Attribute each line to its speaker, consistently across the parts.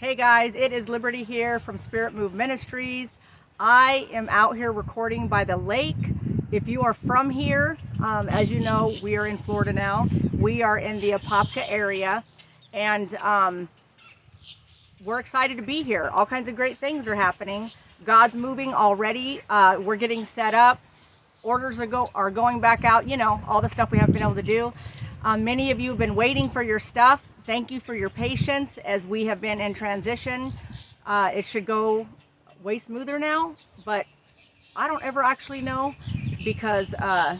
Speaker 1: Hey guys, it is Liberty here from Spirit Move Ministries. I am out here recording by the lake. If you are from here, um, as you know, we are in Florida now. We are in the Apopka area, and um, we're excited to be here. All kinds of great things are happening. God's moving already. Uh, we're getting set up. Orders are go are going back out. You know all the stuff we haven't been able to do. Um, many of you have been waiting for your stuff thank you for your patience as we have been in transition. Uh, it should go way smoother now, but I don't ever actually know because uh,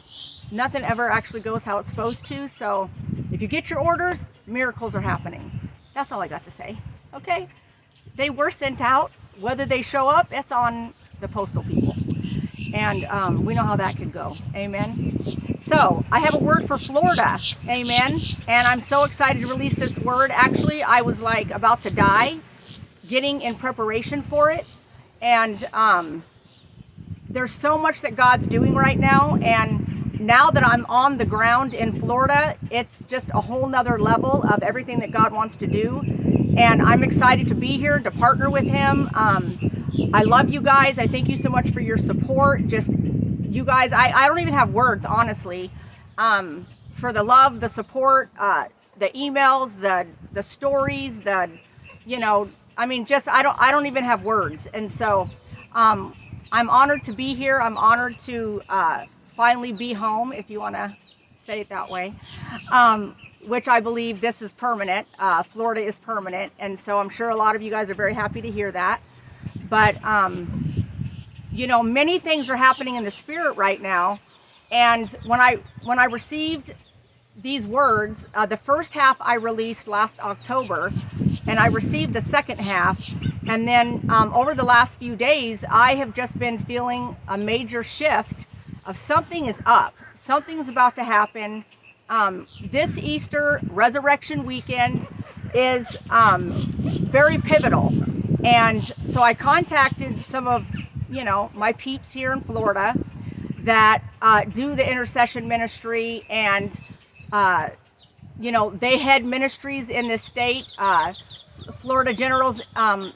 Speaker 1: nothing ever actually goes how it's supposed to. So if you get your orders, miracles are happening. That's all I got to say. Okay? They were sent out. Whether they show up, it's on the postal people. And um, we know how that could go. Amen. So, I have a word for Florida. Amen. And I'm so excited to release this word. Actually, I was like about to die getting in preparation for it. And um, there's so much that God's doing right now. And now that I'm on the ground in Florida, it's just a whole nother level of everything that God wants to do. And I'm excited to be here to partner with Him. Um, I love you guys. I thank you so much for your support. Just you guys, I, I don't even have words, honestly, um, for the love, the support, uh, the emails, the the stories, the you know, I mean, just I don't I don't even have words. And so um, I'm honored to be here. I'm honored to uh, finally be home, if you want to say it that way. Um, which I believe this is permanent. Uh, Florida is permanent, and so I'm sure a lot of you guys are very happy to hear that. But, um, you know, many things are happening in the spirit right now. And when I when I received these words, uh, the first half I released last October, and I received the second half. And then um, over the last few days, I have just been feeling a major shift of something is up, something's about to happen. Um, this Easter resurrection weekend is um, very pivotal and so I contacted some of, you know, my peeps here in Florida that uh, do the intercession ministry and, uh, you know, they head ministries in this state. Uh, Florida Generals, um,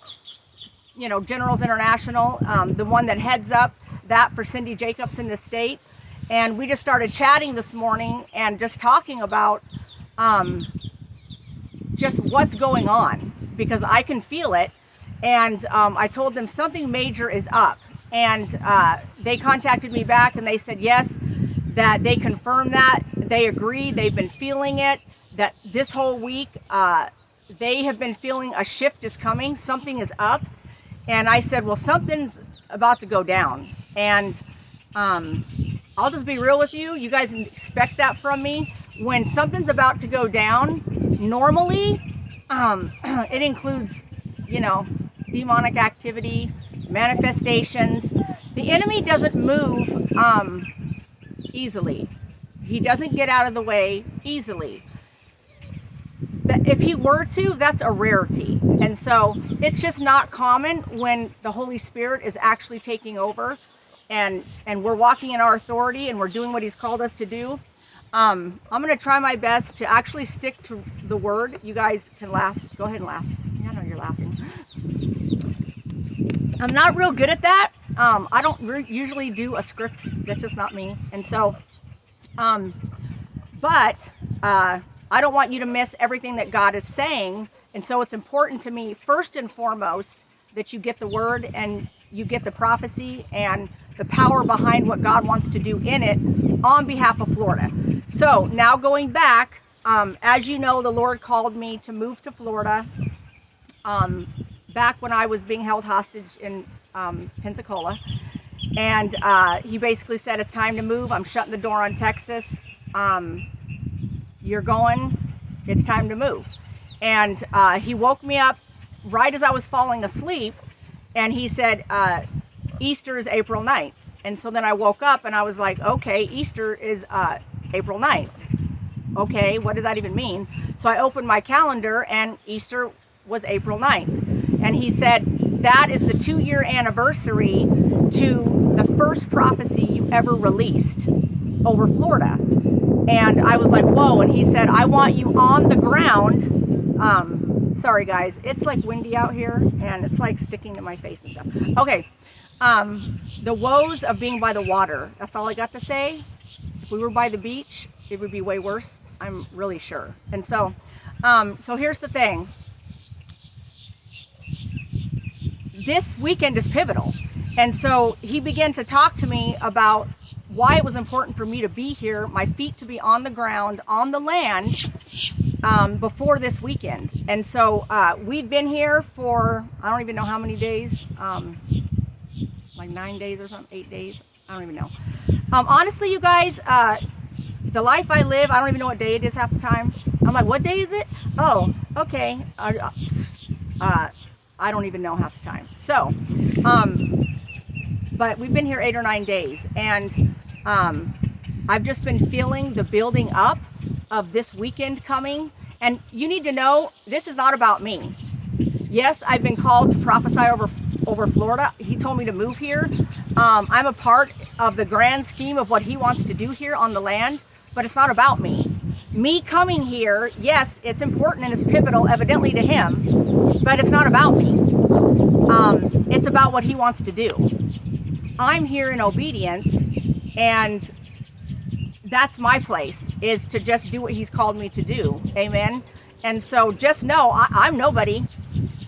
Speaker 1: you know, Generals International, um, the one that heads up that for Cindy Jacobs in the state. And we just started chatting this morning and just talking about um, just what's going on because I can feel it and um, I told them something major is up. And uh, they contacted me back and they said yes, that they confirmed that. They agree, they've been feeling it, that this whole week uh, they have been feeling a shift is coming, something is up. And I said, well, something's about to go down. And um, I'll just be real with you. You guys expect that from me. When something's about to go down, normally um, it includes, you know, demonic activity, manifestations. The enemy doesn't move um, easily. He doesn't get out of the way easily. If he were to, that's a rarity. And so it's just not common when the Holy Spirit is actually taking over and and we're walking in our authority and we're doing what he's called us to do. Um, I'm to try my best to actually stick to the word. You guys can laugh. Go ahead and laugh. I know you're laughing. I'm not real good at that. Um, I don't usually do a script. That's just not me. And so, um, but uh, I don't want you to miss everything that God is saying. And so it's important to me, first and foremost, that you get the word and you get the prophecy and the power behind what God wants to do in it on behalf of Florida. So now going back, um, as you know, the Lord called me to move to Florida. Um, back when I was being held hostage in um, Pensacola. And uh, he basically said, It's time to move. I'm shutting the door on Texas. Um, you're going. It's time to move. And uh, he woke me up right as I was falling asleep. And he said, uh, Easter is April 9th. And so then I woke up and I was like, okay, Easter is uh, April 9th. Okay, what does that even mean? So I opened my calendar and Easter was April 9th. And he said, that is the two year anniversary to the first prophecy you ever released over Florida. And I was like, whoa. And he said, I want you on the ground. Um, sorry, guys. It's like windy out here and it's like sticking to my face and stuff. Okay. Um, the woes of being by the water. That's all I got to say. If we were by the beach, it would be way worse. I'm really sure. And so, um, so here's the thing. This weekend is pivotal. And so he began to talk to me about why it was important for me to be here, my feet to be on the ground, on the land, um, before this weekend. And so uh, we've been here for, I don't even know how many days, um, like nine days or something, eight days. I don't even know. Um, honestly, you guys, uh, the life I live, I don't even know what day it is half the time. I'm like, what day is it? Oh, okay. Uh, uh, I don't even know half the time. So, um, but we've been here eight or nine days, and um, I've just been feeling the building up of this weekend coming. And you need to know this is not about me. Yes, I've been called to prophesy over over Florida. He told me to move here. Um, I'm a part of the grand scheme of what he wants to do here on the land, but it's not about me. Me coming here, yes, it's important and it's pivotal, evidently to him, but it's not about me. Um, it's about what he wants to do. I'm here in obedience, and that's my place is to just do what he's called me to do. Amen. And so just know I, am nobody.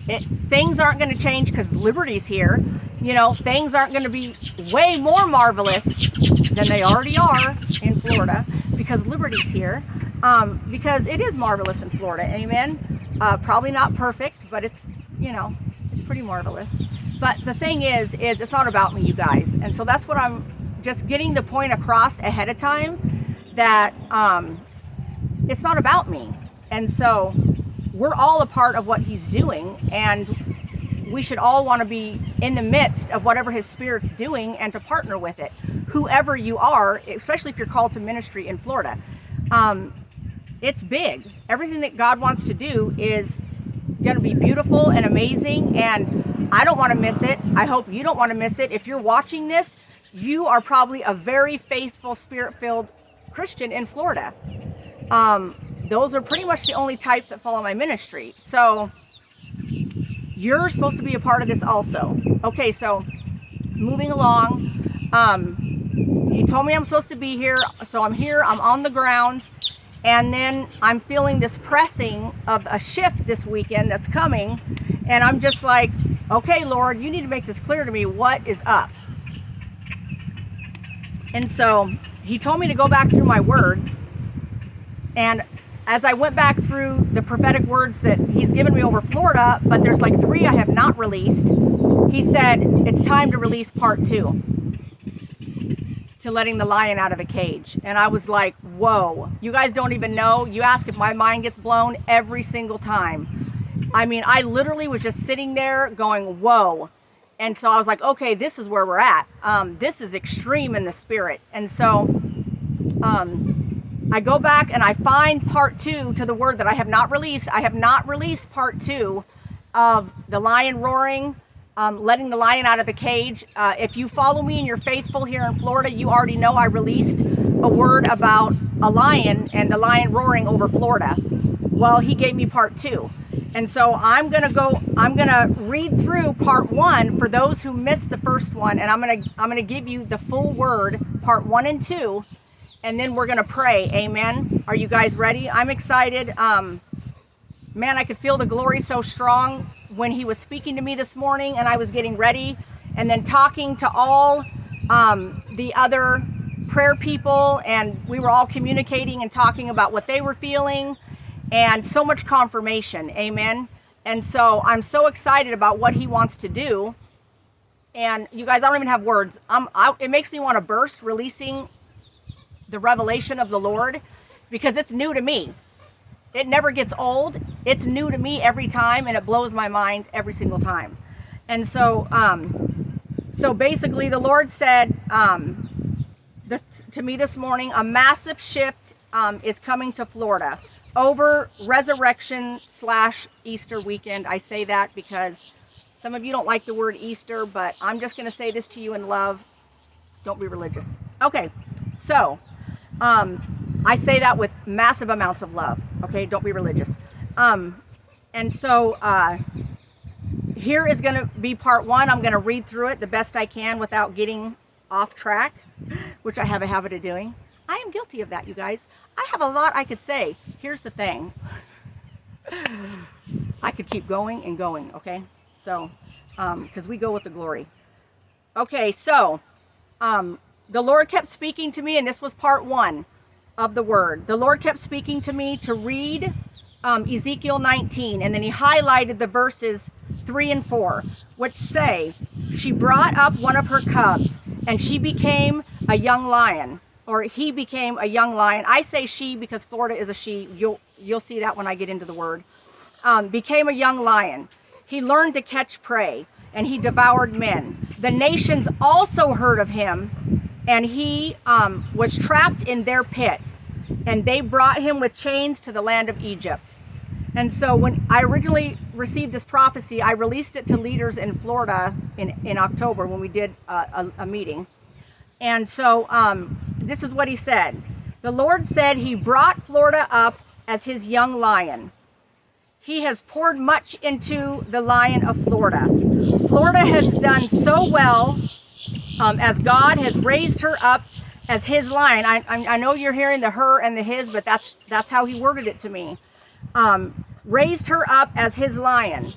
Speaker 1: It, things aren't going to change because Liberty's here. You know, things aren't going to be way more marvelous than they already are in Florida because Liberty's here. Um, because it is marvelous in Florida. Amen. Uh, probably not perfect, but it's, you know, it's pretty marvelous. But the thing is, is it's not about me, you guys. And so that's what I'm just getting the point across ahead of time that um, it's not about me. And so we're all a part of what he's doing and we should all want to be in the midst of whatever his spirit's doing and to partner with it whoever you are especially if you're called to ministry in florida. Um, it's big. Everything that god wants to do is going to be beautiful and amazing and i don't want to miss it. I hope you don't want to miss it. If you're watching this you are probably a very faithful spirit filled christian in florida. Um, those are pretty much the only type that follow my ministry. So you're supposed to be a part of this also. Okay, so moving along, um, he told me I'm supposed to be here, so I'm here, I'm on the ground, and then I'm feeling this pressing of a shift this weekend that's coming, and I'm just like, okay, Lord, you need to make this clear to me. What is up? And so he told me to go back through my words, and as I went back through the prophetic words that he's given me over Florida, but there's like three I have not released, he said, it's time to release part two to letting the lion out of a cage. And I was like, whoa, you guys don't even know. You ask if my mind gets blown every single time. I mean, I literally was just sitting there going, whoa. And so I was like, okay, this is where we're at. Um, this is extreme in the spirit. And so um, I go back and I find part two to the word that I have not released. I have not released part two of the lion roaring, um, letting the lion out of the cage. Uh, if you follow me and you're faithful here in Florida, you already know I released a word about a lion and the lion roaring over Florida. Well, he gave me part two. And so I'm to go I'm to read through part 1 for those who missed the first one and I'm to I'm to give you the full word part 1 and 2 and then we're going to pray. Amen. Are you guys ready? I'm excited. Um man, I could feel the glory so strong when he was speaking to me this morning and I was getting ready and then talking to all um, the other prayer people and we were all communicating and talking about what they were feeling and so much confirmation. Amen. And so I'm so excited about what he wants to do. And you guys, I don't even have words. I'm, I, it makes me want to burst releasing the revelation of the Lord because it's new to me. It never gets old. It's new to me every time, and it blows my mind every single time. And so, um, so basically, the Lord said um, this, to me this morning: a massive shift um, is coming to Florida over resurrection slash Easter weekend. I say that because some of you don't like the word Easter, but I'm just going to say this to you in love. Don't be religious. Okay, so um, I say that with massive amounts of love. Okay, don't be religious. Um, and so uh, here is going to be part one. I'm going to read through it the best I can without getting off track, which I have a habit of doing. I am guilty of that, you guys. I have a lot I could say. Here's the thing I could keep going and going, okay? So, because um, we go with the glory. Okay, so um, the Lord kept speaking to me, and this was part one of the word. The Lord kept speaking to me to read um, Ezekiel 19, and then He highlighted the verses 3 and 4, which say, She brought up one of her cubs, and she became a young lion or he became a young lion. I say she because Florida is a she. You'll you'll see that when I get into the word. Um, became a young lion. He learned to catch prey and he devoured men. The nations also heard of him, and he um, was trapped in their pit. And they brought him with chains to the land of Egypt. And so when I originally received this prophecy, I released it to leaders in Florida in, in October when we did a, a, a meeting. And so um, this is what he said. The Lord said he brought Florida up as his young lion. He has poured much into the lion of Florida. Florida has done so well um, as God has raised her up as his lion. I, I, I, know you're hearing the her and the his, but that's that's how he worded it to me. Um, raised her up as his lion.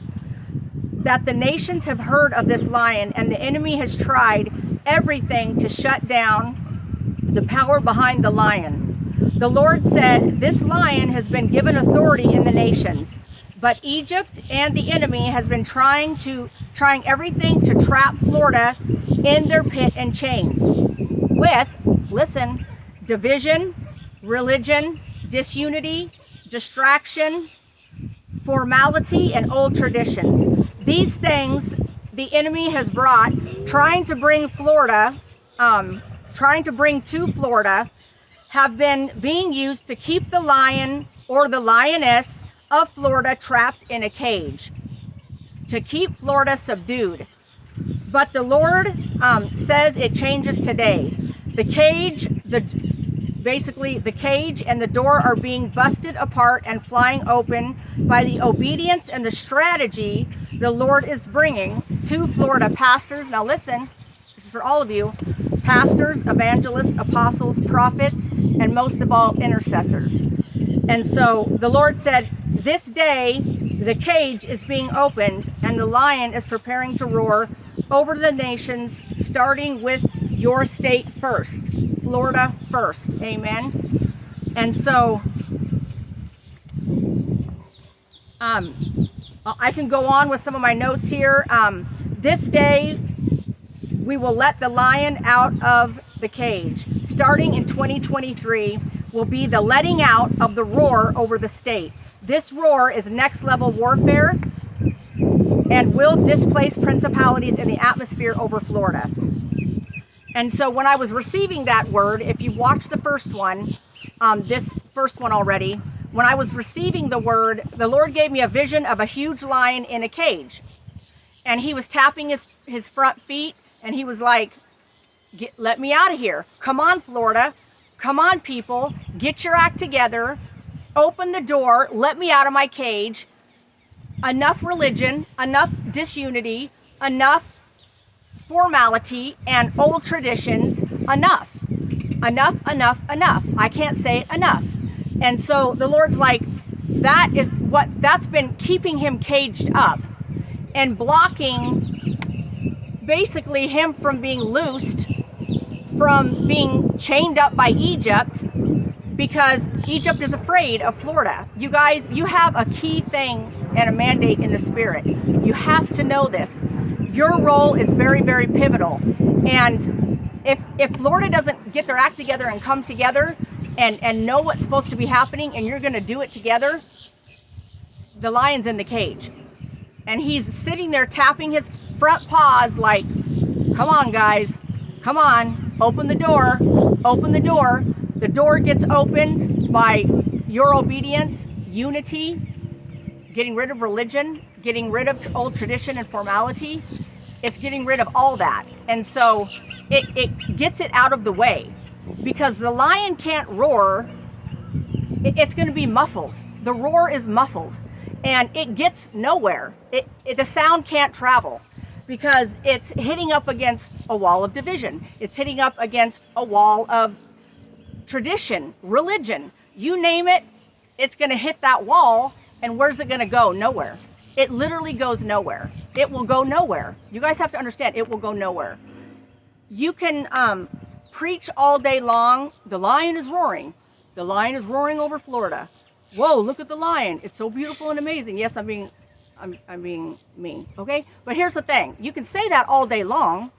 Speaker 1: That the nations have heard of this lion, and the enemy has tried everything to shut down the power behind the lion. The Lord said, This lion has been given authority in the nations, but Egypt and the enemy has been trying to trying everything to trap Florida in their pit and chains with, listen, division, religion, disunity, distraction, formality, and old traditions. These things the enemy has brought, trying to bring Florida, um, trying to bring to Florida, have been being used to keep the lion or the lioness of Florida trapped in a cage, to keep Florida subdued. But the Lord um, says it changes today. The cage, the basically the cage and the door are being busted apart and flying open by the obedience and the strategy the Lord is bringing to Florida pastors. Now, listen, this is for all of you pastors, evangelists, apostles, prophets, and most of all, intercessors. And so the Lord said, This day the cage is being opened and the lion is preparing to roar over the nations, starting with your state first, Florida first. Amen. And so, um, I can go on with some of my notes here. Um, this day, we will let the lion out of the cage. Starting in 2023 will be the letting out of the roar over the state. This roar is next level warfare and will displace principalities in the atmosphere over Florida. And so when I was receiving that word, if you watch the first one, um, this first one already, when I was receiving the word, the Lord gave me a vision of a huge lion in a cage. And he was tapping his, his front feet and he was like, let me out of here. Come on, Florida. Come on, people. Get your act together. Open the door. Let me out of my cage. Enough religion, enough disunity, enough formality and old traditions. Enough. Enough, enough, enough. I can't say enough. And so the Lord's like, that is what that's been keeping him caged up and blocking basically him from being loosed from being chained up by Egypt because Egypt is afraid of Florida. You guys, you have a key thing and a mandate in the spirit. You have to know this. Your role is very, very pivotal. And if if Florida doesn't get their act together and come together and, and know what's supposed to be happening and you're gonna do it together, the lion's in the cage. And he's sitting there tapping his front paws like, come on, guys, come on, Open the door. Open the door. The door gets opened by your obedience, unity, getting rid of religion, getting rid of old tradition and formality. It's getting rid of all that. And so it, it gets it out of the way because the lion can't roar, it's going to be muffled. The roar is muffled and it gets nowhere. It, it, the sound can't travel because it's hitting up against a wall of division. It's hitting up against a wall of tradition, religion. You name it, it's going to hit that wall. And where's it going to go? Nowhere. It literally goes nowhere. It will go nowhere. You guys have to understand, it will go nowhere. You can um, preach all day long. The lion is roaring. The lion is roaring over Florida. Whoa, look at the lion. It's so beautiful and amazing. Yes, I'm being I'm, I'm being mean, okay? But here's the thing you can say that all day long.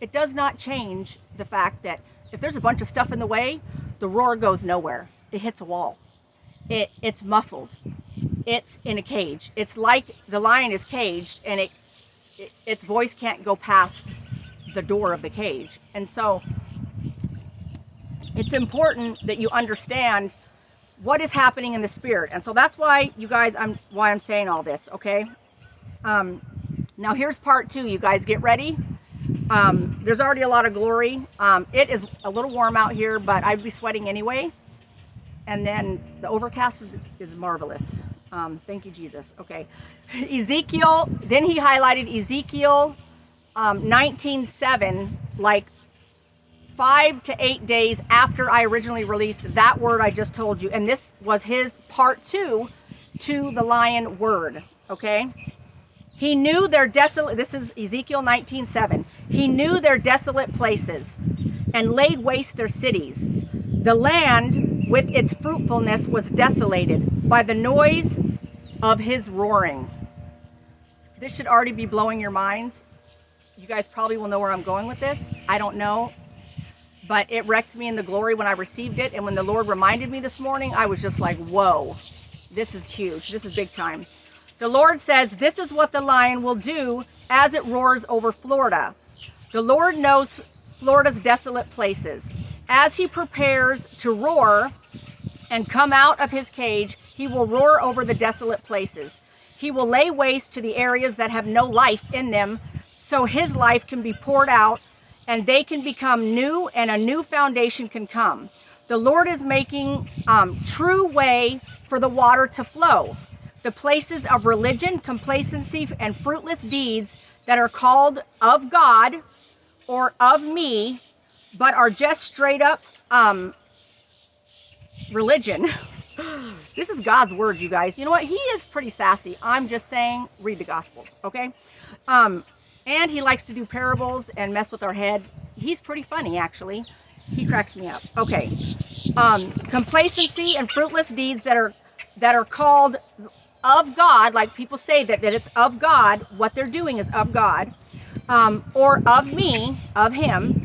Speaker 1: It does not change the fact that if there's a bunch of stuff in the way, the roar goes nowhere. It hits a wall. It, it's muffled. It's in a cage. It's like the lion is caged and it, it its voice can't go past the door of the cage. And so it's important that you understand what is happening in the spirit. And so that's why you guys, I'm why I'm saying all this, okay? Um, now here's part two. You guys get ready. Um, there's already a lot of glory. Um, it is a little warm out here, but I'd be sweating anyway. And then the overcast is marvelous. Um, thank you, Jesus. Okay. Ezekiel, then he highlighted Ezekiel um, 19.7, like five to eight days after I originally released that word I just told you. And this was his part two to the lion word. Okay? He knew their desolate, this is Ezekiel 19:7. He knew their desolate places and laid waste their cities. The land with its fruitfulness was desolated by the noise of his roaring. This should already be blowing your minds. You guys probably will know where I'm going with this. I don't know but it wrecked me in the glory when I received it. And when the Lord reminded me this morning, I was just like, whoa, this is huge. This is big time. The Lord says, This is what the lion will do as it roars over Florida. The Lord knows Florida's desolate places. As he prepares to roar and come out of his cage, he will roar over the desolate places. He will lay waste to the areas that have no life in them so his life can be poured out and they can become new and a new foundation can come. The Lord is making um, true way for the water to flow. The places of religion, complacency, and fruitless deeds that are called of God or of me, but are just straight up um, religion. this is God's word, you guys. You know what? He is pretty sassy. I'm just saying, read the Gospels, okay? Um, and he likes to do parables and mess with our head. He's pretty funny, actually. He cracks me up. Okay. Um, complacency and fruitless deeds that are that are called of God, like people say that, that it's of God, what they're doing is of God, um, or of me, of him,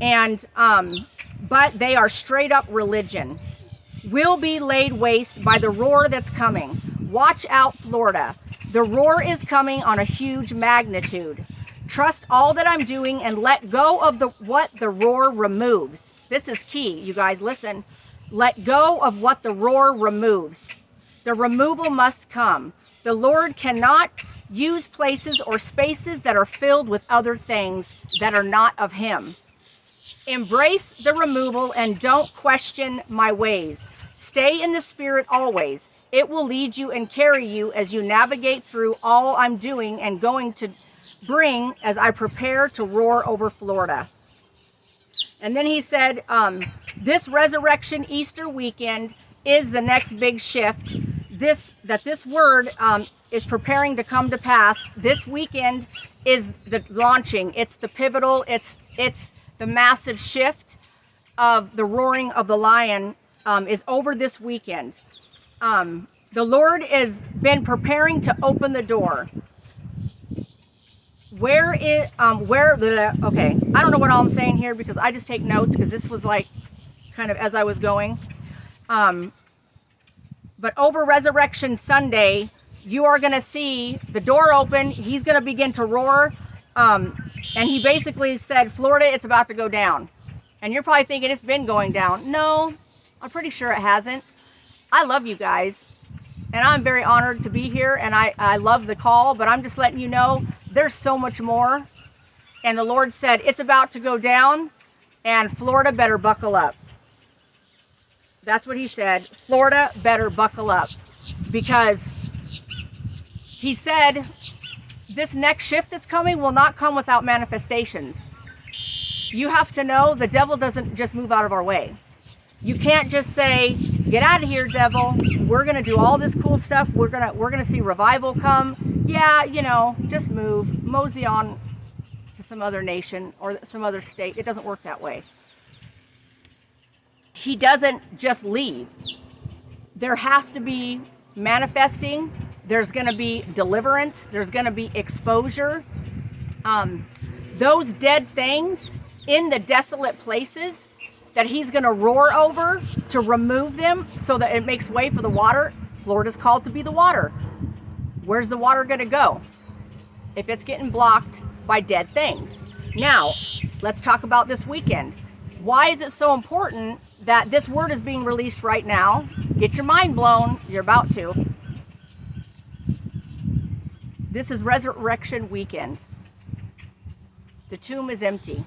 Speaker 1: and um, but they are straight up religion. will be laid waste by the roar that's coming. Watch out, Florida. The roar is coming on a huge magnitude. Trust all that I'm doing and let go of the what the roar removes. This is key, you guys. Listen. Let go of what the roar removes. The removal must come. The Lord cannot use places or spaces that are filled with other things that are not of Him. Embrace the removal and don't question my ways. Stay in the Spirit always. It will lead you and carry you as you navigate through all I'm doing and going to bring as I prepare to roar over Florida. And then he said, um, This resurrection Easter weekend is the next big shift. This that this word um, is preparing to come to pass. This weekend is the launching. It's the pivotal. It's it's the massive shift of the roaring of the lion um, is over this weekend. Um, the Lord has been preparing to open the door. Where is um where okay I don't know what all I'm saying here because I just take notes because this was like kind of as I was going. Um, but over Resurrection Sunday, you are going to see the door open. He's going to begin to roar. Um, and he basically said, Florida, it's about to go down. And you're probably thinking it's been going down. No, I'm pretty sure it hasn't. I love you guys. And I'm very honored to be here. And I, I love the call. But I'm just letting you know there's so much more. And the Lord said, it's about to go down. And Florida better buckle up. That's what he said. Florida better buckle up. Because he said this next shift that's coming will not come without manifestations. You have to know the devil doesn't just move out of our way. You can't just say, "Get out of here, devil. We're going to do all this cool stuff. We're going to we're going to see revival come." Yeah, you know, just move, mosey on to some other nation or some other state. It doesn't work that way. He doesn't just leave. There has to be manifesting there's going to be deliverance, there's going to be exposure. Um, those dead things in the desolate places that he's going to roar over to remove them so that it makes way for the water. Florida's called to be the water. Where's the water going to go? If it's getting blocked by dead things. Now, let's talk about this weekend. Why is it so important that this word is being released right now? Get your mind blown. You're about to. This is resurrection weekend. The tomb is empty.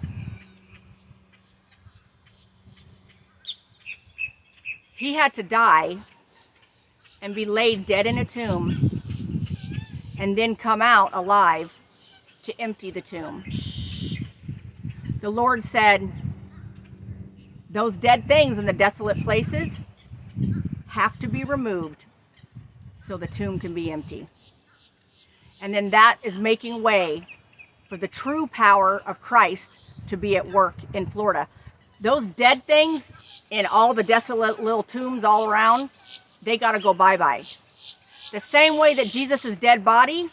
Speaker 1: He had to die and be laid dead in a tomb and then come out alive to empty the tomb. The Lord said, Those dead things in the desolate places have to be removed so the tomb can be empty. And then that is making way for the true power of Christ to be at work in Florida. Those dead things in all the desolate little tombs all around, they got to go bye bye. The same way that Jesus' dead body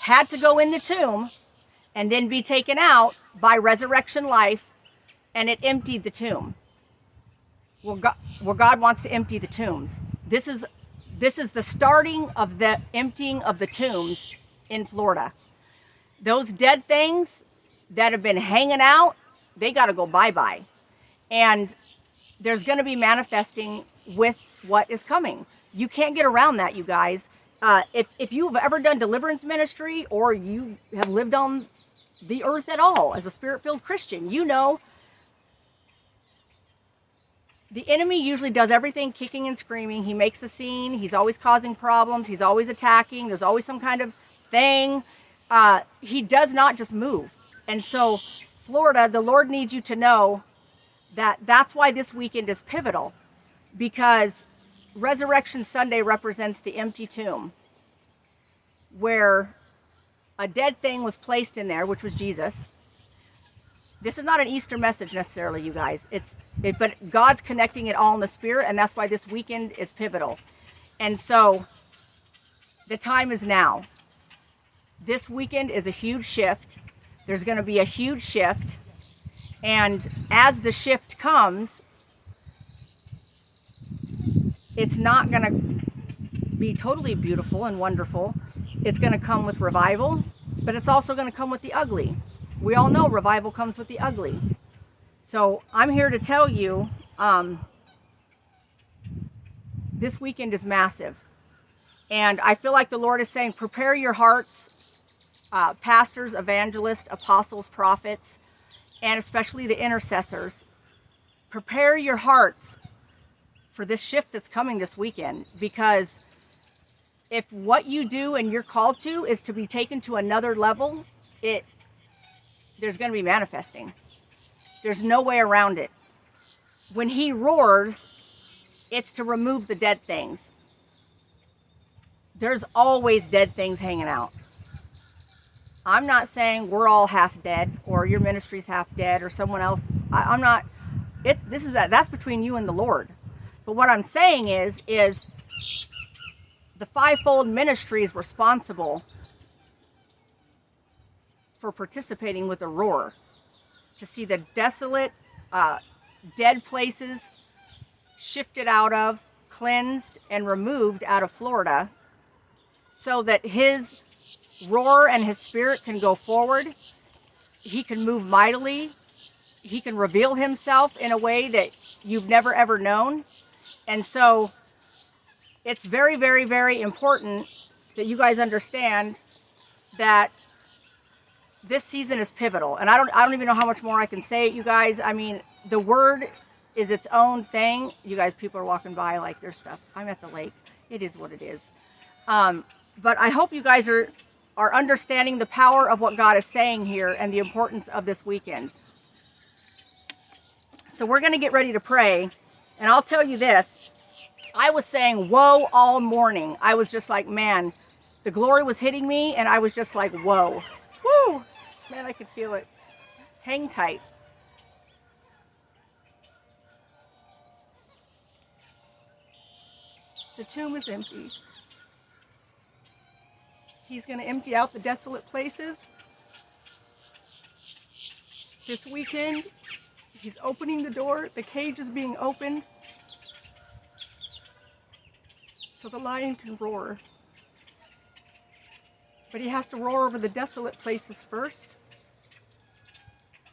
Speaker 1: had to go in the tomb and then be taken out by resurrection life, and it emptied the tomb. Well, God, well, God wants to empty the tombs. This is this is the starting of the emptying of the tombs in Florida. Those dead things that have been hanging out, they got to go bye bye. And there's going to be manifesting with what is coming. You can't get around that, you guys. Uh, if, if you've ever done deliverance ministry or you have lived on the earth at all as a spirit filled Christian, you know the enemy usually does everything kicking and screaming. He makes a scene. He's always causing problems. He's always attacking. There's always some kind of thing. Uh, he does not just move. And so, Florida, the Lord needs you to know that that's why this weekend is pivotal because Resurrection Sunday represents the empty tomb where a dead thing was placed in there, which was Jesus. This is not an Easter message necessarily, you guys. It's it, but God's connecting it all in the spirit, and that's why this weekend is pivotal. And so the time is now this weekend is a huge shift. There's going to be a huge shift. And as the shift comes, it's not going to be totally beautiful and wonderful. It's going to come with revival, but it's also going to come with the ugly. We all know revival comes with the ugly. So I'm here to tell you um, this weekend is massive. And I feel like the Lord is saying, prepare your hearts, uh, pastors, evangelists, apostles, prophets, and especially the intercessors. Prepare your hearts for this shift that's coming this weekend because if what you do and you're called to is to be taken to another level, it there's going to be manifesting. There's no way around it. When he roars, it's to remove the dead things. There's always dead things hanging out. I'm not saying we're all half dead or your ministry's half dead or someone else. I, am not. It's this is that. That's between you and the Lord. But what I'm saying is, is the fivefold ministry is responsible for participating with roar to see the desolate, uh, dead places shifted out of, cleansed, and removed out of Florida so that his roar and his spirit can go forward. He can move mightily. He can reveal himself in a way that you've never ever known. And so it's very, very, very important that you guys understand that this season is pivotal. And I don't I don't even know how much more I can say you guys. I mean, the word is its own thing. You guys, people are walking by like their stuff. I'm at the lake. It is what it is. Um, but I hope you guys are are understanding the power of what God is saying here and the importance of this weekend. So we're going to get ready to pray. And I'll tell you this I was saying, whoa, all morning. I was just like, man, the glory was hitting me, and I was just like, whoa. Woo! Man, I could feel it. Hang tight. The tomb is empty. He's going to empty out the desolate places. This weekend, he's opening the door. The cage is being opened so the lion can roar. But he has to roar over the desolate places first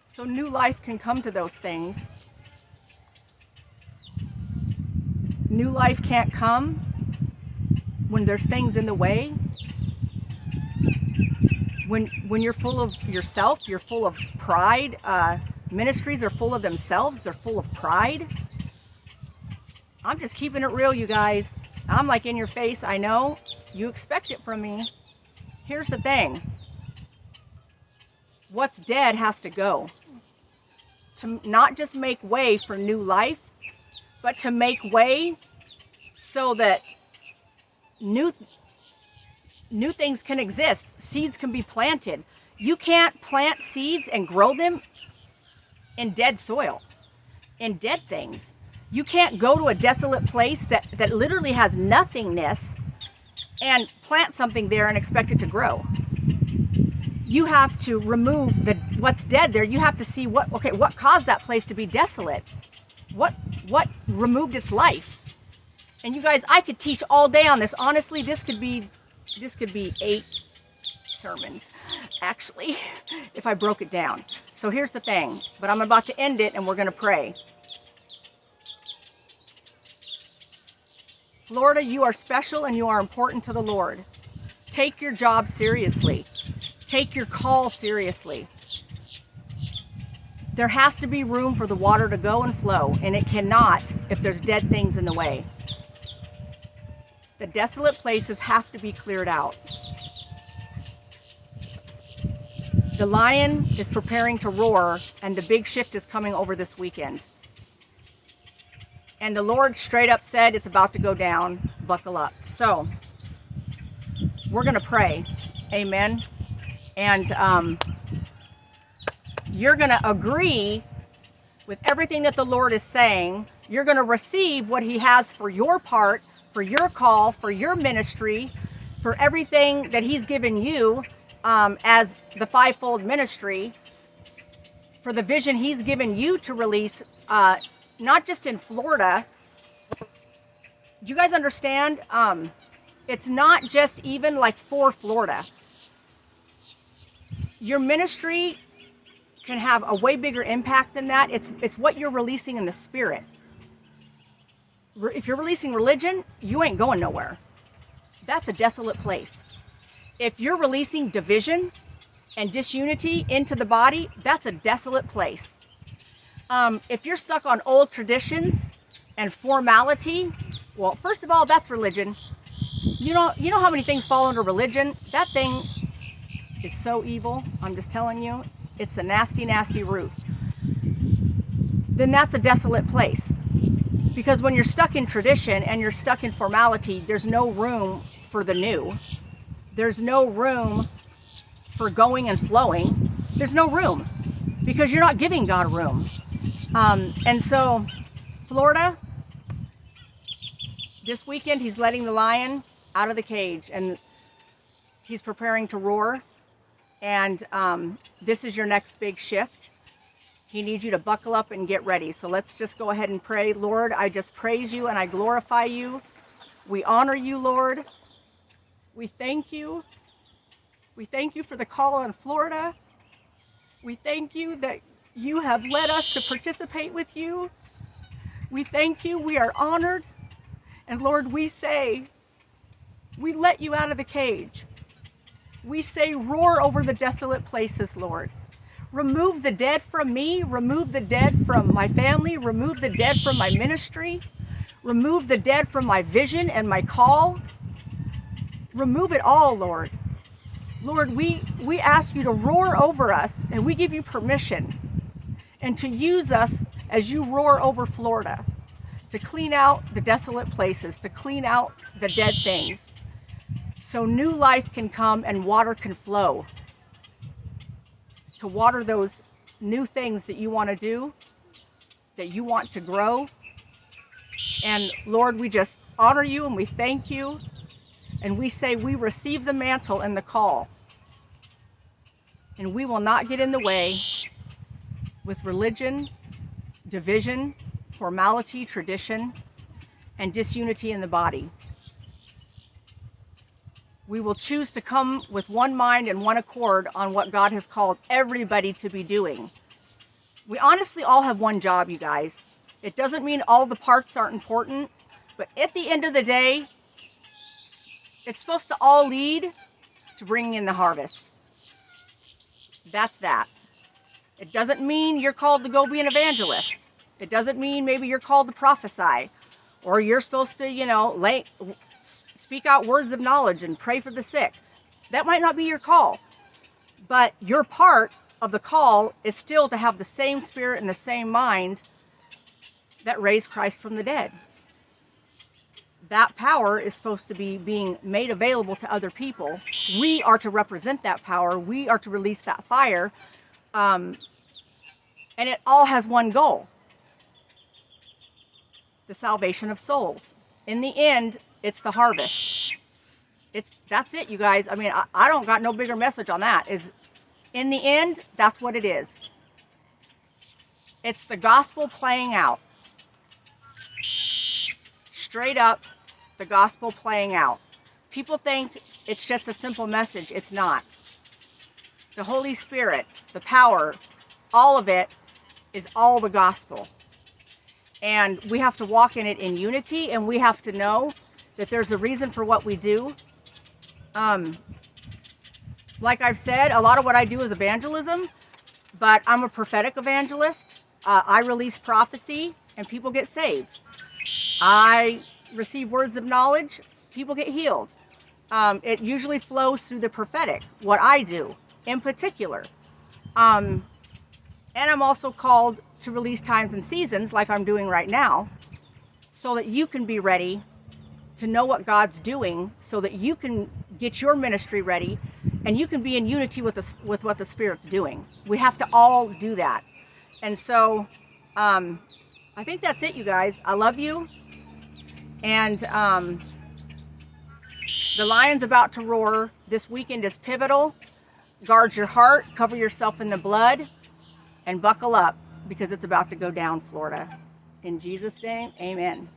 Speaker 1: so new life can come to those things. New life can't come when there's things in the way. When, when you're full of yourself, you're full of pride. Uh, ministries are full of themselves, they're full of pride. I'm just keeping it real, you guys. I'm like in your face, I know. You expect it from me. Here's the thing what's dead has to go. To not just make way for new life, but to make way so that new new things can exist. Seeds can be planted. You can't plant seeds and grow them in dead soil, in dead things. You can't go to a desolate place that, that literally has nothingness and plant something there and expect it to grow. You have to remove the what's dead there. You have to see what okay, what caused that place to be desolate? What what removed its life? And you guys, I could teach all day on this. Honestly, this could be this could be eight sermons actually if I broke it down. So here's the thing, but I'm about to end it and we're going to pray. Florida, you are special and you are important to the Lord. Take your job seriously. Take your call seriously. There has to be room for the water to go and flow, and it cannot if there's dead things in the way. The desolate places have to be cleared out. The lion is preparing to roar, and the big shift is coming over this weekend. And the Lord straight up said, It's about to go down. Buckle up. So, we're going to pray. Amen. And um, you're going to agree with everything that the Lord is saying. You're going to receive what He has for your part, for your call, for your ministry, for everything that He's given you um, as the fivefold ministry, for the vision He's given you to release. Uh, not just in Florida, Do you guys understand? Um, it's not just even like for Florida. Your ministry can have a way bigger impact than that. It's it's what you're releasing in the spirit. If you're releasing religion, you ain't going nowhere. That's a desolate place. If you're releasing division and disunity into the body, that's a desolate place. Um, if you're stuck on old traditions and formality, well, first of all, that's religion. You know, you know how many things fall under religion? That thing is so evil. I'm just telling you, it's a nasty, nasty root. Then that's a desolate place. Because when you're stuck in tradition and you're stuck in formality, there's no room for the new. There's no room for going and flowing. There's no room because you're not giving God room. Um, and so, Florida, this weekend, he's letting the lion out of the cage and he's preparing to roar. And um, this is your next big shift. He needs you to buckle up and get ready. So let's just go ahead and pray. Lord, I just praise you and I glorify you. We honor you, Lord. We thank you. We thank you for the call on Florida. We thank you that you have led us to participate with you. We thank you. We are honored. And Lord, we say, we let you out of the cage. We say, roar over the desolate places, Lord. Remove the dead from me. Remove the dead from my family. Remove the dead from my ministry. Remove the dead from my vision and my call. Remove it all, Lord. Lord, we, we ask you to roar over us and we give you permission and to use us as you roar over Florida to clean out the desolate places, to clean out the dead things, so new life can come and water can flow. To water those new things that you want to do, that you want to grow. And Lord, we just honor you and we thank you. And we say we receive the mantle and the call. And we will not get in the way with religion, division, formality, tradition, and disunity in the body. We will choose to come with one mind and one accord on what God has called everybody to be doing. We honestly all have one job, you guys. It doesn't mean all the parts aren't important, but at the end of the day, it's supposed to all lead to bringing in the harvest. That's that. It doesn't mean you're called to go be an evangelist. It doesn't mean maybe you're called to prophesy or you're supposed to, you know, lay, speak out words of knowledge and pray for the sick. That might not be your call. But your part of the call is still to have the same spirit and the same mind that raised Christ from the dead. That power is supposed to be being made available to other people. We are to represent that power. We are to release that fire. Um, and it all has one goal the salvation of souls. In the end, it's the harvest. It's that's it, you guys. I mean, I, I don't got no bigger message on that. Is in the end, that's what it is. It's the gospel playing out. Straight up, the gospel playing out. People think it's just a simple message. It's not. The Holy Spirit, the power, all of it is all the gospel. And we have to walk in it in unity and we have to know that there's a reason for what we do. Um, like I've said, a lot of what I do is evangelism, but I'm a prophetic evangelist. Uh, I release prophecy and people get saved. I receive words of knowledge, people get healed. Um, it usually flows through the prophetic, what I do in particular. Um, and I'm also called to release times and seasons like I'm doing right now so that you can be ready to know what God's doing so that you can get your ministry ready and you can be in unity with the, with what the Spirit's doing. We have to all do that. And so um, I think that's it, you guys. I love you. And um, the lion's about to roar. This weekend is pivotal. Guard your heart, cover yourself in the blood, and buckle up because it's about to go down, Florida. In Jesus' name, amen.